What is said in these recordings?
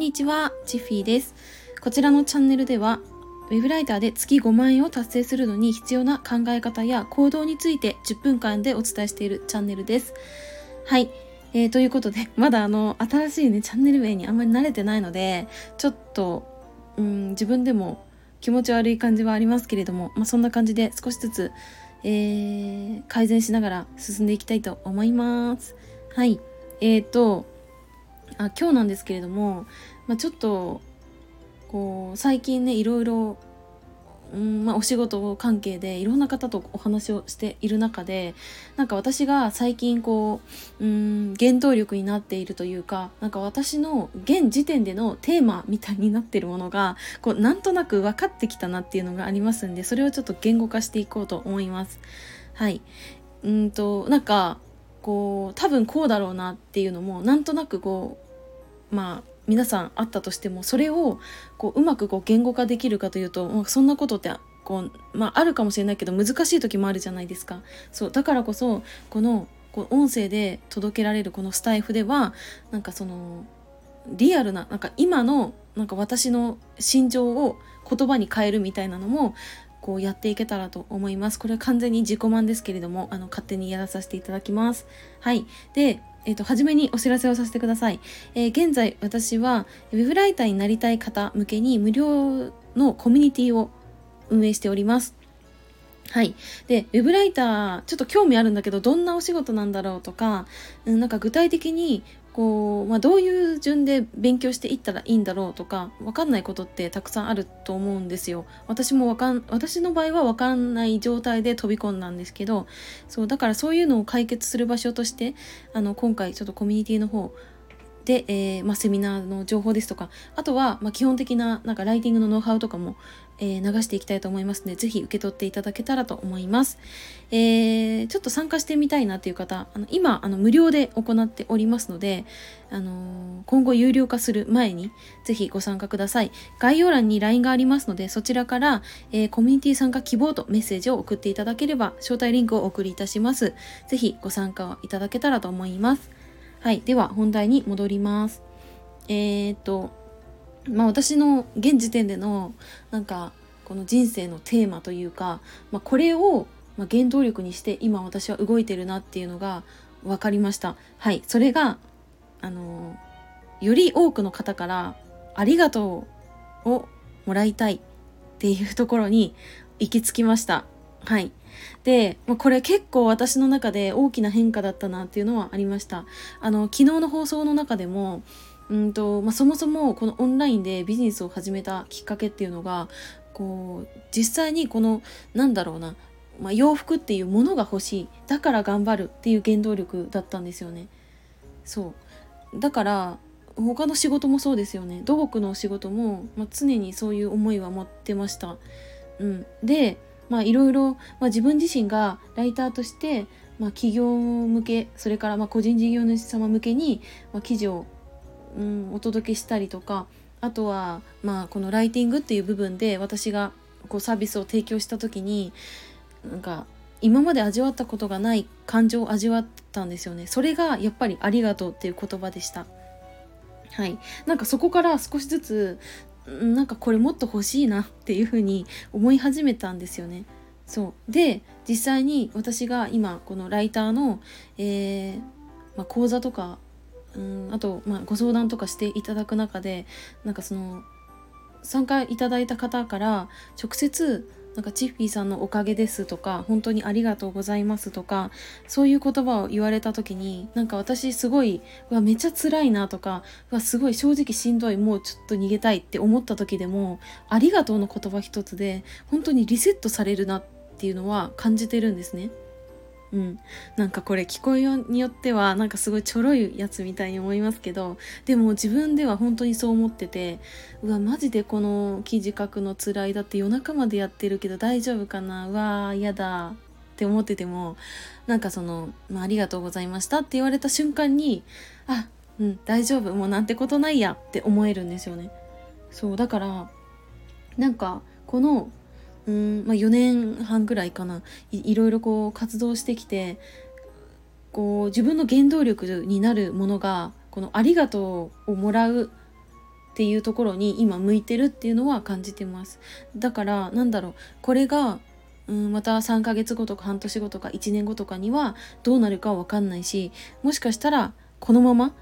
にちは、チッフィーです。こちらのチャンネルでは、ウェブライターで月5万円を達成するのに必要な考え方や行動について10分間でお伝えしているチャンネルです。はい。えー、ということで、まだあの、新しいね、チャンネル名にあんまり慣れてないので、ちょっと、うん、自分でも気持ち悪い感じはありますけれども、まあ、そんな感じで少しずつ、えー、改善しながら進んでいきたいと思います。はい。えーと、あ今日なんですけれども、まあ、ちょっとこう最近ねいろいろ、うんまあ、お仕事関係でいろんな方とお話をしている中でなんか私が最近こう、うん、原動力になっているというかなんか私の現時点でのテーマみたいになってるものがこうなんとなく分かってきたなっていうのがありますんでそれをちょっと言語化していこうと思います。はいうんとなんかこう多分こうだろうなっていうのもなんとなくこうまあ皆さんあったとしてもそれをこううまくこう言語化できるかというと、まあ、そんなことってこう、まあ、あるかもしれないけど難しい時もあるじゃないですか。そうだからこそこのこう音声で届けられるこのスタイフではなんかそのリアルななんか今のなんか私の心情を言葉に変えるみたいなのもこうやっていけたらと思います。これは完全に自己満ですけれども、あの、勝手にやらさせていただきます。はい。で、えっ、ー、と、初めにお知らせをさせてください。えー、現在、私は、ウェブライターになりたい方向けに無料のコミュニティを運営しております。はい。で、ウェブライター、ちょっと興味あるんだけど、どんなお仕事なんだろうとか、うん、なんか具体的にこう、まあ、どういう順で勉強していったらいいんだろうとか分かんないことってたくさんあると思うんですよ。私もわかん私の場合は分かんない状態で飛び込んだんですけどそうだからそういうのを解決する場所としてあの今回ちょっとコミュニティの方で、えー、まあ、セミナーの情報ですとかあとは、ま、基本的ななんかライティングのノウハウとかも、えー、流していきたいと思いますので是非受け取っていただけたらと思います、えー、ちょっと参加してみたいなという方あの今あの無料で行っておりますので、あの今後有料化する前に是非ご参加ください。概要欄に LINE がありますのでそちらから、えコミュニティ参加希望とメッセージを送っていただければ招待リンクをお送りいたします。是非ご参加いただけたらと思います。はい。では、本題に戻ります。えー、っと、まあ私の現時点での、なんか、この人生のテーマというか、まあ、これを、ま原動力にして今私は動いてるなっていうのが分かりました。はい。それが、あの、より多くの方からありがとうをもらいたいっていうところに行き着きました。はい。で、まあ、これ結構私の中で大きな変化だったなっていうのはありました。あの、昨日の放送の中でも、うんとまあ、そもそもこのオンラインでビジネスを始めたきっかけっていうのがこう実際にこのなんだろうな、まあ、洋服っていうものが欲しいだから頑張るっていう原動力だったんですよね。そうだから他の仕事もそうですよね土木の仕事も、まあ、常にそういう思いは持ってました。うん、でまあいろいろ、まあ、自分自身がライターとして、まあ、企業向けそれからまあ個人事業主様向けに、まあ、記事を、うん、お届けしたりとかあとは、まあ、このライティングっていう部分で私がこうサービスを提供した時になんか今まで味わったことがない感情を味わったんですよね。それがやっぱり「ありがとう」っていう言葉でした。はい。なんかそこから少しずつなんかこれもっと欲しいなっていうふうに思い始めたんですよね。そうで実際に私が今このライターの、えーまあ、講座とかうんあと、まあ、ご相談とかしていただく中でなんかその参加いただいた方から直接なんかチッフィーさんのおかげですとか本当にありがとうございますとかそういう言葉を言われた時になんか私すごいうわめっちゃ辛いなとかうわすごい正直しんどいもうちょっと逃げたいって思った時でもありがとうの言葉一つで本当にリセットされるなっていうのは感じてるんですね。うん、なんかこれ聞こえによってはなんかすごいちょろいやつみたいに思いますけどでも自分では本当にそう思っててうわマジでこの記事書くの辛いだって夜中までやってるけど大丈夫かな？うわ嫌だって思っててもなんかその、まあ、ありがとうございましたって言われた瞬間にあうん大丈夫もうなんてことないやって思えるんですよね。そうだからなんかこのうん、まあ、4年半ぐらいかな。いいろいろこう活動してきてこう自分の原動力になるものがこの「ありがとう」をもらうっていうところに今向いてるっていうのは感じてます。だからなんだろう。これがうんまた3ヶ月後とか半年後とか1年後とかにはどうなるかわかんないしもしかしたらこのまま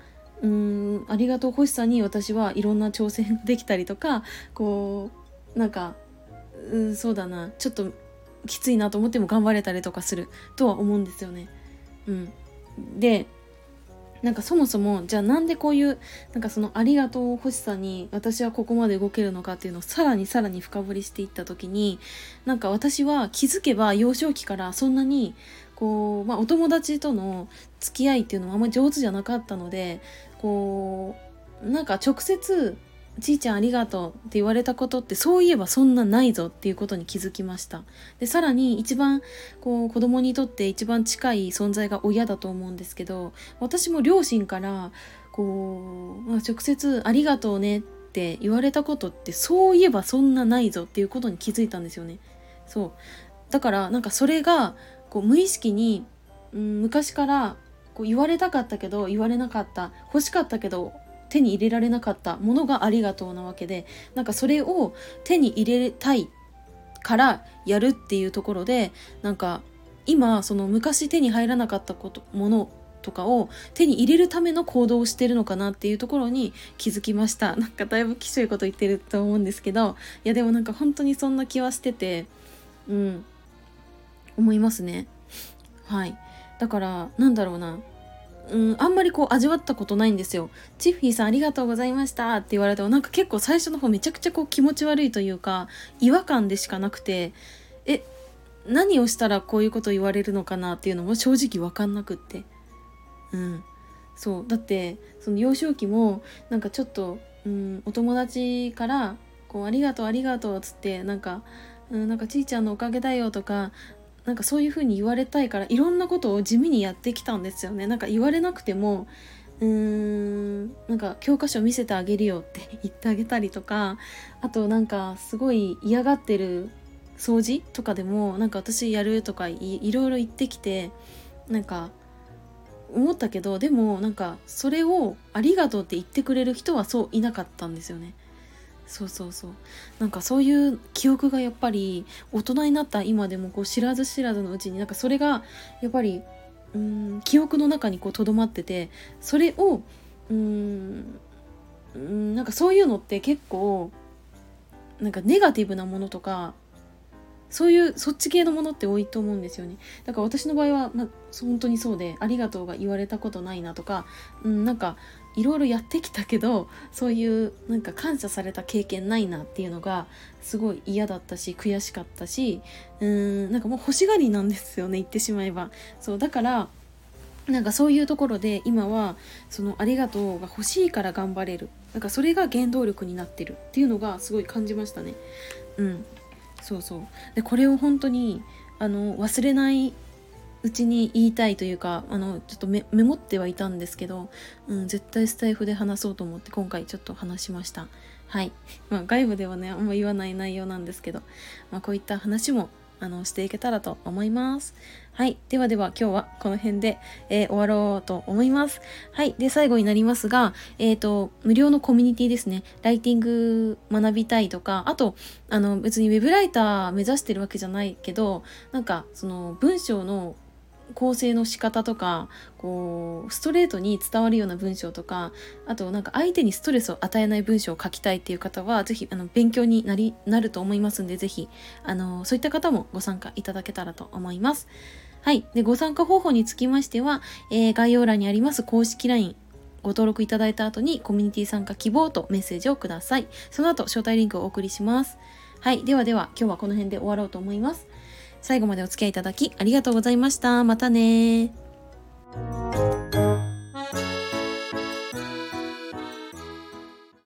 うんありがとう欲しさに私はいろんな挑戦できたりとかこうなんかうんそうだなちょっときついなと思っても頑張れたりとかするとは思うんですよね。うん、でなんかそもそもじゃあなんでこういうなんかそのありがとう欲しさに私はここまで動けるのかっていうのをさらにさらに深掘りしていった時になんか私は気づけば幼少期からそんなにこう、まあ、お友達との付き合いっていうのはあんまり上手じゃなかったのでこうなんか直接ちいちゃんありがとうって言われたことってそういえばそんなないぞっていうことに気づきました。でさらに一番こう子供にとって一番近い存在が親だと思うんですけど私も両親からこう、まあ、直接ありがとうねって言われたことってそういえばそんなないぞっていうことに気づいたんですよね。そう。だからなんかそれがこう無意識に、うん、昔からこう言われたかったけど言われなかった欲しかったけど手に入れられなかったものがありがとうなわけでなんかそれを手に入れたいからやるっていうところでなんか今その昔手に入らなかったことものとかを手に入れるための行動をしてるのかなっていうところに気づきました。なんかだいぶきしょいこと言ってると思うんですけどいやでもなんか本当にそんな気はしててうん思いますね。はい。だからなんだろうな。うん、あんまりこう味わったことないんですよ。チッフィーさんありがとうございました。って言われてもなんか結構最初の方めちゃくちゃこう気持ち悪いというか違和感でしかなくてえ何をしたらこういうこと言われるのかなっていうのも正直分かんなくって。うん。そう。だってその幼少期もなんかちょっと、うん、お友達からこうありがとうありがとうっつってなんかうん、なんかちいちゃんのおかげだよとかなんかそういう風に言われたいからいろんなことを地味にやってきたんですよねなんか言われなくてもうーんなんか教科書見せてあげるよって 言ってあげたりとかあとなんかすごい嫌がってる掃除とかでもなんか私やるとかいろいろ言ってきてなんか思ったけどでもなんかそれをありがとうって言ってくれる人はそういなかったんですよね。そうそうそう。なんかそういう記憶がやっぱり大人になった今でもこう知らず知らずのうちになんかそれがやっぱりうん記憶の中にこう留まっててそれをうんなんかそういうのって結構なんかネガティブなものとかそういうそっち系のものって多いと思うんですよね。だから私の場合は、ま、本当にそうで「ありがとう」が言われたことないなとか、うん、なんかいろいろやってきたけどそういうなんか感謝された経験ないなっていうのがすごい嫌だったし悔しかったしうーんなんかもう欲しがりなんですよね言ってしまえば。そうだからなんかそういうところで今はそのありがとうが欲しいから頑張れる。なんかそれが原動力になってる。っていうのがすごい感じましたね。うん。そうそう。でこれを本当にあの忘れないうちに言いたいというかあのちょっとメモってはいたんですけど、うん、絶対スタイフで話そうと思って今回ちょっと話しましたはい、まあ、外部ではねあんま言わない内容なんですけど、まあ、こういった話もあのしていけたらと思います。はい。ではでは今日はこの辺で、えー、終わろうと思います。はい。で、最後になりますが、えっ、ー、と、無料のコミュニティですね。ライティング学びたいとか、あと、あの、別にウェブライター目指してるわけじゃないけど、なんか、その文章の構成の仕方とかこうストレートに伝わるような文章とかあとなんか相手にストレスを与えない文章を書きたいっていう方は是非あの勉強になりなると思いますんで是非あのそういった方もご参加いただけたらと思います。はい。で、ご参加方法につきましては、えー、概要欄にあります公式 LINE、ご登録いただいた後にコミュニティ参加希望とメッセージをください。その後、招待リンクをお送りします。はい。ではでは、今日はこの辺で終わろうと思います。最後までお付き合いいただきありがとうございました。またね